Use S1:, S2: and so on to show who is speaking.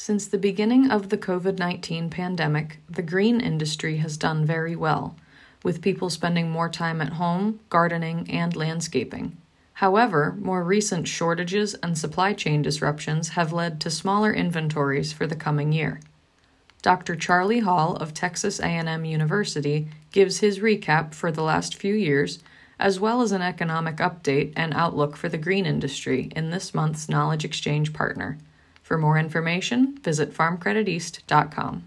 S1: Since the beginning of the COVID 19 pandemic, the green industry has done very well, with people spending more time at home, gardening, and landscaping. However, more recent shortages and supply chain disruptions have led to smaller inventories for the coming year. Dr. Charlie Hall of Texas A&M University gives his recap for the last few years as well as an economic update and outlook for the green industry in this month's Knowledge Exchange Partner. For more information, visit farmcrediteast.com.